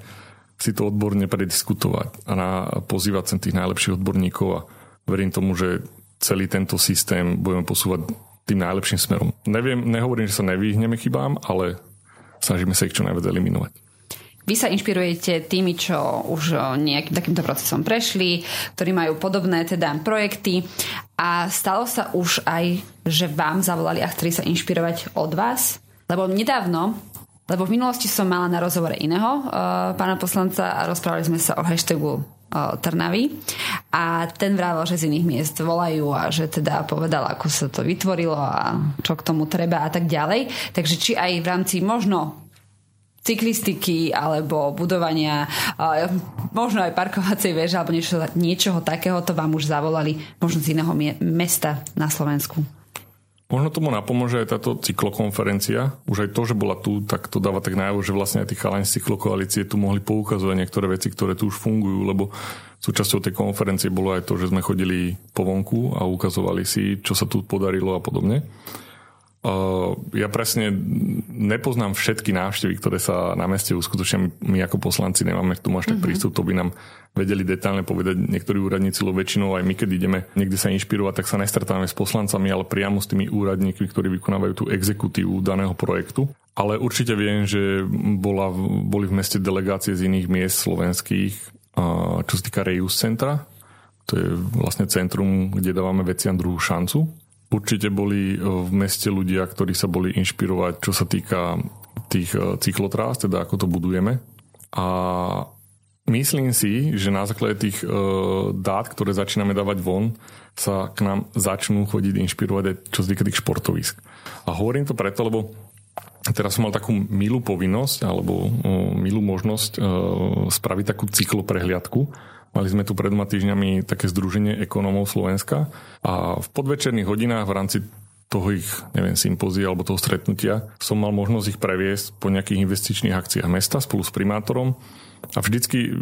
si to odborne prediskutovať a pozývať sem tých najlepších odborníkov a verím tomu, že celý tento systém budeme posúvať tým najlepším smerom. Neviem, nehovorím, že sa nevyhneme chybám, ale snažíme sa ich čo najviac eliminovať. Vy sa inšpirujete tými, čo už nejakým takýmto procesom prešli, ktorí majú podobné teda projekty a stalo sa už aj, že vám zavolali a chceli sa inšpirovať od vás? Lebo nedávno lebo v minulosti som mala na rozhovore iného uh, pána poslanca a rozprávali sme sa o hashtagu uh, Trnavy a ten vrával, že z iných miest volajú a že teda povedal, ako sa to vytvorilo a čo k tomu treba a tak ďalej. Takže či aj v rámci možno cyklistiky alebo budovania uh, možno aj parkovacej veže alebo niečo, niečoho takého to vám už zavolali možno z iného mesta na Slovensku. Možno tomu napomôže aj táto cyklokonferencia. Už aj to, že bola tu, tak to dáva tak najavo, že vlastne aj tí chalani z cyklokoalície tu mohli poukazovať niektoré veci, ktoré tu už fungujú, lebo súčasťou tej konferencie bolo aj to, že sme chodili po vonku a ukazovali si, čo sa tu podarilo a podobne. Uh, ja presne nepoznám všetky návštevy, ktoré sa na meste uskutočnia. My ako poslanci nemáme k tomu až tak mm-hmm. prístup, to by nám vedeli detálne povedať niektorí úradníci, lebo väčšinou aj my, keď ideme niekde sa inšpirovať, tak sa nestretávame s poslancami, ale priamo s tými úradníkmi, ktorí vykonávajú tú exekutívu daného projektu. Ale určite viem, že bola, boli v meste delegácie z iných miest slovenských, uh, čo sa týka Reus centra, to je vlastne centrum, kde dávame veciam druhú šancu Určite boli e, v meste ľudia, ktorí sa boli inšpirovať, čo sa týka tých e, cyklotrás, teda ako to budujeme. A myslím si, že na základe tých e, dát, ktoré začíname dávať von, sa k nám začnú chodiť inšpirovať aj čo týka tých športovisk. A hovorím to preto, lebo teraz som mal takú milú povinnosť alebo milú možnosť spraviť takú cykloprehliadku Mali sme tu pred týždňami také združenie ekonómov Slovenska a v podvečerných hodinách v rámci toho ich, neviem, sympózia alebo toho stretnutia som mal možnosť ich previesť po nejakých investičných akciách mesta spolu s primátorom a vždycky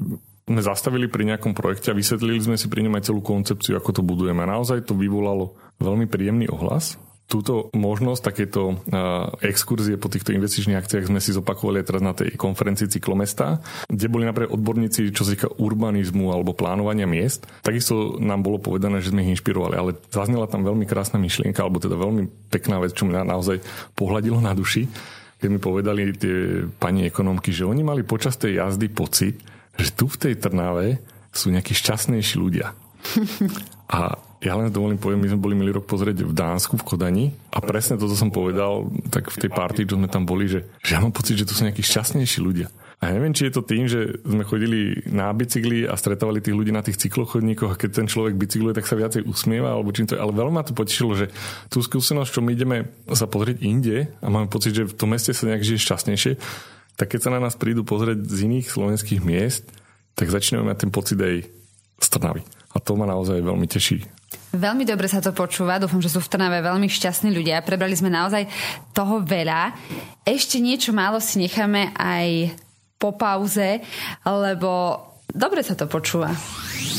sme zastavili pri nejakom projekte a vysvetlili sme si pri ňom aj celú koncepciu, ako to budujeme. A naozaj to vyvolalo veľmi príjemný ohlas túto možnosť, takéto uh, exkurzie po týchto investičných akciách sme si zopakovali aj teraz na tej konferencii Cyklomesta, kde boli napríklad odborníci, čo sa týka urbanizmu alebo plánovania miest. Takisto nám bolo povedané, že sme ich inšpirovali, ale zaznela tam veľmi krásna myšlienka, alebo teda veľmi pekná vec, čo mňa naozaj pohľadilo na duši, keď mi povedali tie pani ekonomky, že oni mali počas tej jazdy pocit, že tu v tej Trnave sú nejakí šťastnejší ľudia. A ja len dovolím poviem, my sme boli milý rok pozrieť v Dánsku, v Kodani a presne toto som povedal, tak v tej party, čo sme tam boli, že, že ja mám pocit, že tu sú nejakí šťastnejší ľudia. A neviem, či je to tým, že sme chodili na bicykli a stretávali tých ľudí na tých cyklochodníkoch a keď ten človek bicykluje, tak sa viacej usmieva, alebo čím to je. Ale veľmi ma to potešilo, že tú skúsenosť, čo my ideme sa pozrieť inde a máme pocit, že v tom meste sa nejak žije šťastnejšie, tak keď sa na nás prídu pozrieť z iných slovenských miest, tak začíname mať ten pocit aj z Trnavy. A to ma naozaj veľmi teší. Veľmi dobre sa to počúva, dúfam, že sú v Trnave veľmi šťastní ľudia. Prebrali sme naozaj toho veľa. Ešte niečo málo si necháme aj po pauze, lebo dobre sa to počúva.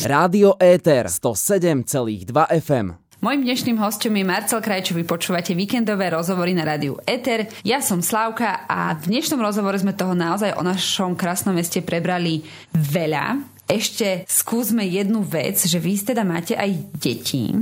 Rádio Éter 107,2 FM. Mojím dnešným hostom je Marcel Krajčový, počúvate víkendové rozhovory na rádiu Eter. Ja som Slávka a v dnešnom rozhovore sme toho naozaj o našom krásnom meste prebrali veľa ešte skúsme jednu vec, že vy teda máte aj deti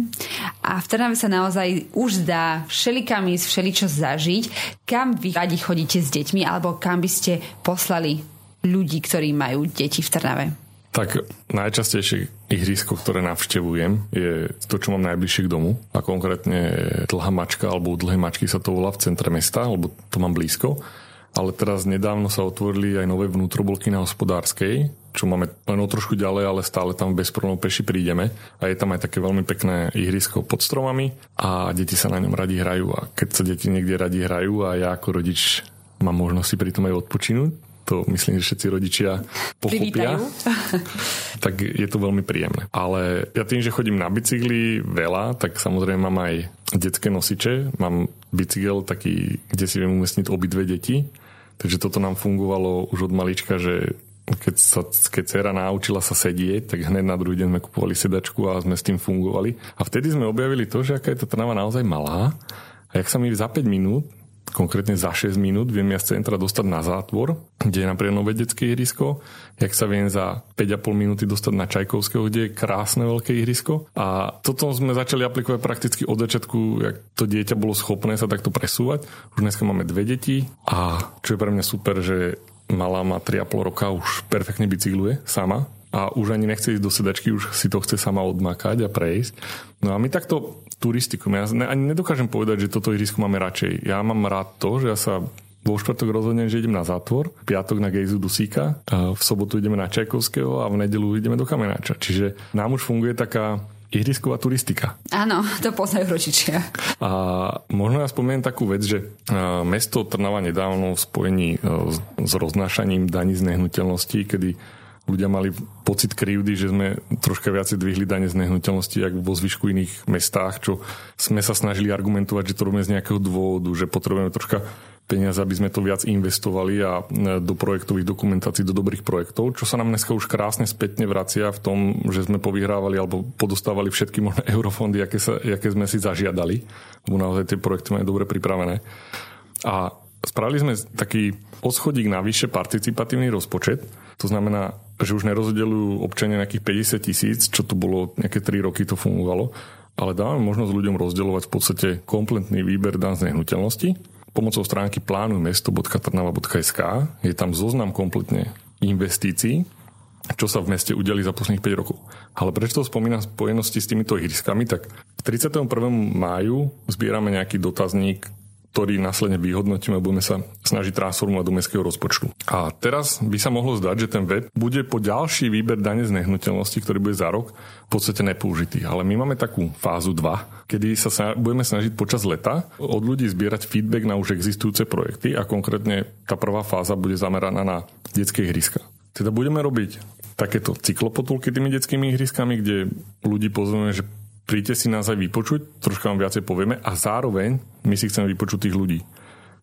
a v Trnave sa naozaj už zdá všelikam ísť, všeličo zažiť. Kam vy radi chodíte s deťmi alebo kam by ste poslali ľudí, ktorí majú deti v Trnave? Tak najčastejšie ihrisko, ktoré navštevujem, je to, čo mám najbližšie k domu. A konkrétne dlhá mačka alebo dlhé mačky sa to volá v centre mesta, lebo to mám blízko ale teraz nedávno sa otvorili aj nové vnútrobolky na hospodárskej, čo máme len o trošku ďalej, ale stále tam bez problémov peši prídeme. A je tam aj také veľmi pekné ihrisko pod stromami a deti sa na ňom radi hrajú. A keď sa deti niekde radi hrajú a ja ako rodič mám možnosť si pri tom aj odpočinúť, to myslím, že všetci rodičia pochopia, tak je to veľmi príjemné. Ale ja tým, že chodím na bicykli veľa, tak samozrejme mám aj detské nosiče. Mám bicykel taký, kde si viem umiestniť obidve deti. Takže toto nám fungovalo už od malička, že keď, sa, keď dcera naučila sa sedieť, tak hneď na druhý deň sme kupovali sedačku a sme s tým fungovali. A vtedy sme objavili to, že aká je tá trnava naozaj malá. A jak sa mi za 5 minút konkrétne za 6 minút viem ja z centra dostať na zátvor, kde je napríklad nové detské ihrisko, jak sa viem za 5,5 minúty dostať na Čajkovského, kde je krásne veľké ihrisko. A toto sme začali aplikovať prakticky od začiatku, jak to dieťa bolo schopné sa takto presúvať. Už dneska máme dve deti a čo je pre mňa super, že malá má 3,5 roka, už perfektne bicykluje sama, a už ani nechce ísť do sedačky, už si to chce sama odmakať a prejsť. No a my takto turistiku. Ja ani nedokážem povedať, že toto ihrisko máme radšej. Ja mám rád to, že ja sa vo štvrtok rozhodnem, že idem na zátvor, piatok na Gejzu Dusíka, v sobotu ideme na Čajkovského a v nedelu ideme do Kamenáča. Čiže nám už funguje taká ihrisková turistika. Áno, to poznajú rodičia. A možno ja spomeniem takú vec, že mesto Trnava nedávno v spojení e, s roznášaním daní z nehnuteľností, kedy ľudia mali pocit krivdy, že sme troška viacej dvihli dane z nehnuteľnosti, ako vo zvyšku iných mestách, čo sme sa snažili argumentovať, že to robíme z nejakého dôvodu, že potrebujeme troška peniaze, aby sme to viac investovali a e, do projektových dokumentácií, do dobrých projektov, čo sa nám dneska už krásne spätne vracia v tom, že sme povyhrávali alebo podostávali všetky možné eurofondy, aké, sa, aké sme si zažiadali, lebo naozaj tie projekty majú dobre pripravené. A spravili sme taký oschodík na vyššie participatívny rozpočet, to znamená, že už nerozdelujú občania nejakých 50 tisíc, čo to bolo nejaké 3 roky to fungovalo, ale dávame možnosť ľuďom rozdeľovať v podstate kompletný výber dan z nehnuteľnosti pomocou stránky plánumesto.trnava.sk je tam zoznam kompletne investícií, čo sa v meste udeli za posledných 5 rokov. Ale prečo to spomínam v spojenosti s týmito ihriskami, tak k 31. máju zbierame nejaký dotazník ktorý následne vyhodnotíme a budeme sa snažiť transformovať do mestského rozpočtu. A teraz by sa mohlo zdať, že ten web bude po ďalší výber dane z nehnuteľnosti, ktorý bude za rok, v podstate nepoužitý. Ale my máme takú fázu 2, kedy sa budeme snažiť počas leta od ľudí zbierať feedback na už existujúce projekty a konkrétne tá prvá fáza bude zameraná na detské ihriska. Teda budeme robiť takéto cyklopotulky tými detskými ihriskami, kde ľudí pozveme, že príďte si nás aj vypočuť, troška vám viacej povieme a zároveň my si chceme vypočuť tých ľudí.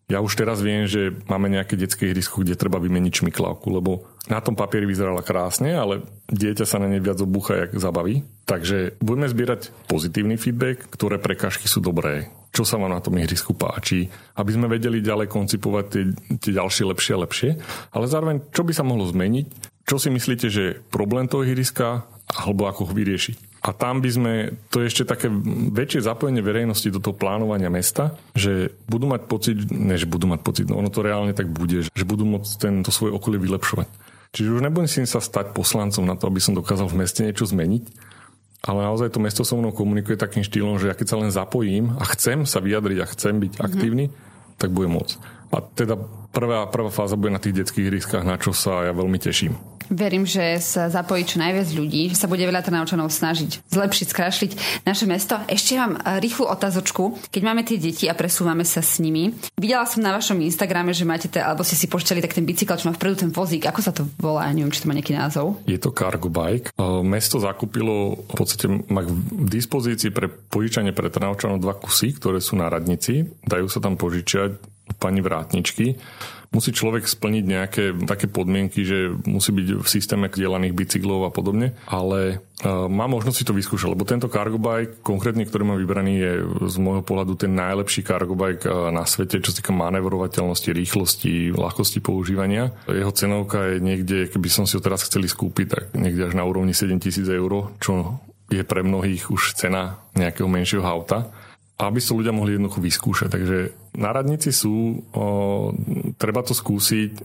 Ja už teraz viem, že máme nejaké detské ihrisko, kde treba vymeniť šmiklavku, lebo na tom papieri vyzerala krásne, ale dieťa sa na nej viac obúcha, jak zabaví. Takže budeme zbierať pozitívny feedback, ktoré prekažky sú dobré, čo sa vám na tom ihrisku páči, aby sme vedeli ďalej koncipovať tie, tie ďalšie lepšie a lepšie, ale zároveň, čo by sa mohlo zmeniť, čo si myslíte, že je problém toho ihriska, alebo ako ho vyriešiť. A tam by sme, to je ešte také väčšie zapojenie verejnosti do toho plánovania mesta, že budú mať pocit, ne, že budú mať pocit, no ono to reálne tak bude, že budú môcť tento svoj okolie vylepšovať. Čiže už nebudem si sa stať poslancom na to, aby som dokázal v meste niečo zmeniť, ale naozaj to mesto so mnou komunikuje takým štýlom, že ja keď sa len zapojím a chcem sa vyjadriť a chcem byť mm-hmm. aktívny, tak bude môcť. A teda prvá, prvá fáza bude na tých detských hryskách, na čo sa ja veľmi teším. Verím, že sa zapojí čo najviac ľudí, že sa bude veľa Trnavčanov snažiť zlepšiť, skrašliť naše mesto. Ešte mám eh, rýchlu otázočku. Keď máme tie deti a presúvame sa s nimi, videla som na vašom Instagrame, že máte, te, alebo ste si počítali tak ten bicykel, čo má vpredu ten vozík. Ako sa to volá? Neviem, či to má nejaký názov. Je to cargo bike. Eh, mesto zakúpilo, v podstate má k dispozícii pre požičanie pre Trnavčanov dva kusy, ktoré sú na radnici. Dajú sa tam požičať pani vrátničky musí človek splniť nejaké také podmienky, že musí byť v systéme dielaných bicyklov a podobne, ale uh, má možnosť si to vyskúšať, lebo tento cargo bike, konkrétne, ktorý mám vybraný, je z môjho pohľadu ten najlepší cargo bike uh, na svete, čo sa týka manevrovateľnosti, rýchlosti, ľahkosti používania. Jeho cenovka je niekde, keby som si ho teraz chceli skúpiť, tak niekde až na úrovni 7000 eur, čo je pre mnohých už cena nejakého menšieho auta aby sa ľudia mohli jednoducho vyskúšať. Takže na radnici sú, o, treba to skúsiť. E,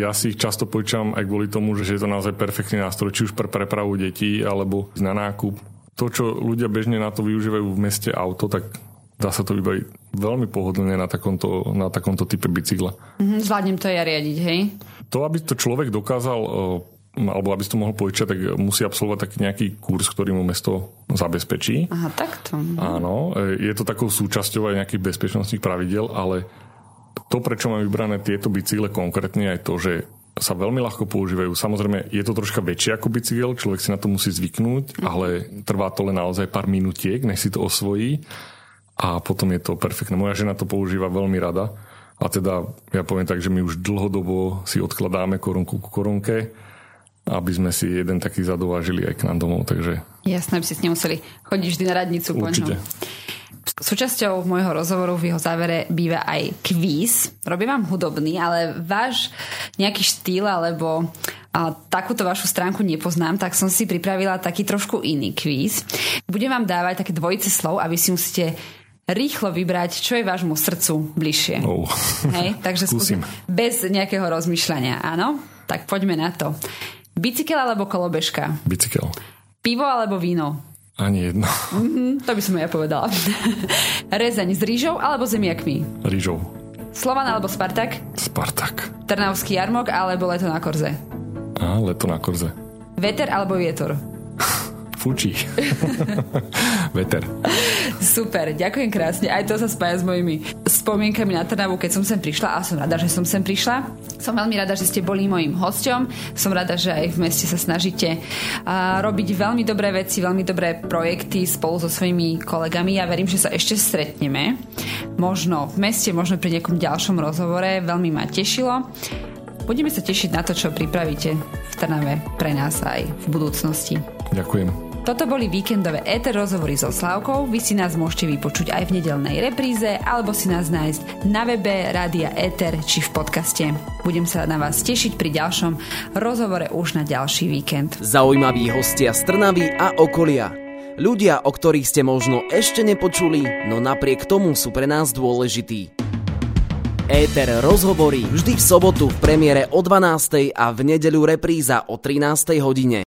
ja si ich často počítam aj kvôli tomu, že je to naozaj perfektný nástroj, či už pre prepravu detí, alebo na nákup. To, čo ľudia bežne na to využívajú v meste auto, tak dá sa to vybaviť veľmi pohodlne na takomto, na takomto type bicykla. Mm-hmm, zvládnem to ja riadiť, hej? To, aby to človek dokázal alebo aby si to mohol požičať, tak musí absolvovať taký nejaký kurz, ktorý mu mesto zabezpečí. Aha, takto. Áno, e, je to takou súčasťou aj nejakých bezpečnostných pravidel, ale to, prečo mám vybrané tieto bicykle konkrétne, aj to, že sa veľmi ľahko používajú. Samozrejme, je to troška väčšie ako bicykel, človek si na to musí zvyknúť, ale trvá to len naozaj pár minutiek, než si to osvojí a potom je to perfektné. Moja žena to používa veľmi rada a teda ja poviem tak, že my už dlhodobo si odkladáme korunku ku korunke aby sme si jeden taký zadovážili aj k nám domov. Takže... Jasné, aby ste nemuseli chodiť vždy na radnicu. Určite. Súčasťou môjho rozhovoru v jeho závere býva aj kvíz. Robím vám hudobný, ale váš nejaký štýl alebo a takúto vašu stránku nepoznám, tak som si pripravila taký trošku iný kvíz. Budem vám dávať také dvojice slov a vy si musíte rýchlo vybrať, čo je vášmu srdcu bližšie. Oh. Hej, takže skúsim. Bez nejakého rozmýšľania, áno? Tak poďme na to. Bicykel alebo kolobežka? Bicykel. Pivo alebo víno? Ani jedno. Mm-hmm, to by som ja povedala. Rezeň s rýžou alebo zemiakmi? Rýžou. Slovan alebo Spartak? Spartak. Trnavský jarmok alebo leto na korze? Á, leto na korze. Veter alebo vietor? Fučí. Veter. Super, ďakujem krásne. Aj to sa spája s mojimi spomienkami na Trnavu, keď som sem prišla a som rada, že som sem prišla. Som veľmi rada, že ste boli mojim hosťom. Som rada, že aj v meste sa snažíte robiť veľmi dobré veci, veľmi dobré projekty spolu so svojimi kolegami. Ja verím, že sa ešte stretneme. možno v meste, možno pri nejakom ďalšom rozhovore. Veľmi ma tešilo. Budeme sa tešiť na to, čo pripravíte v Trnave pre nás aj v budúcnosti. Ďakujem. Toto boli víkendové éter rozhovory so Slavkou. Vy si nás môžete vypočuť aj v nedelnej repríze alebo si nás nájsť na webe Rádia Éter či v podcaste. Budem sa na vás tešiť pri ďalšom rozhovore už na ďalší víkend. Zaujímaví hostia z Trnavy a okolia. Ľudia, o ktorých ste možno ešte nepočuli, no napriek tomu sú pre nás dôležití. Éter rozhovory vždy v sobotu v premiére o 12. a v nedeľu repríza o 13. hodine.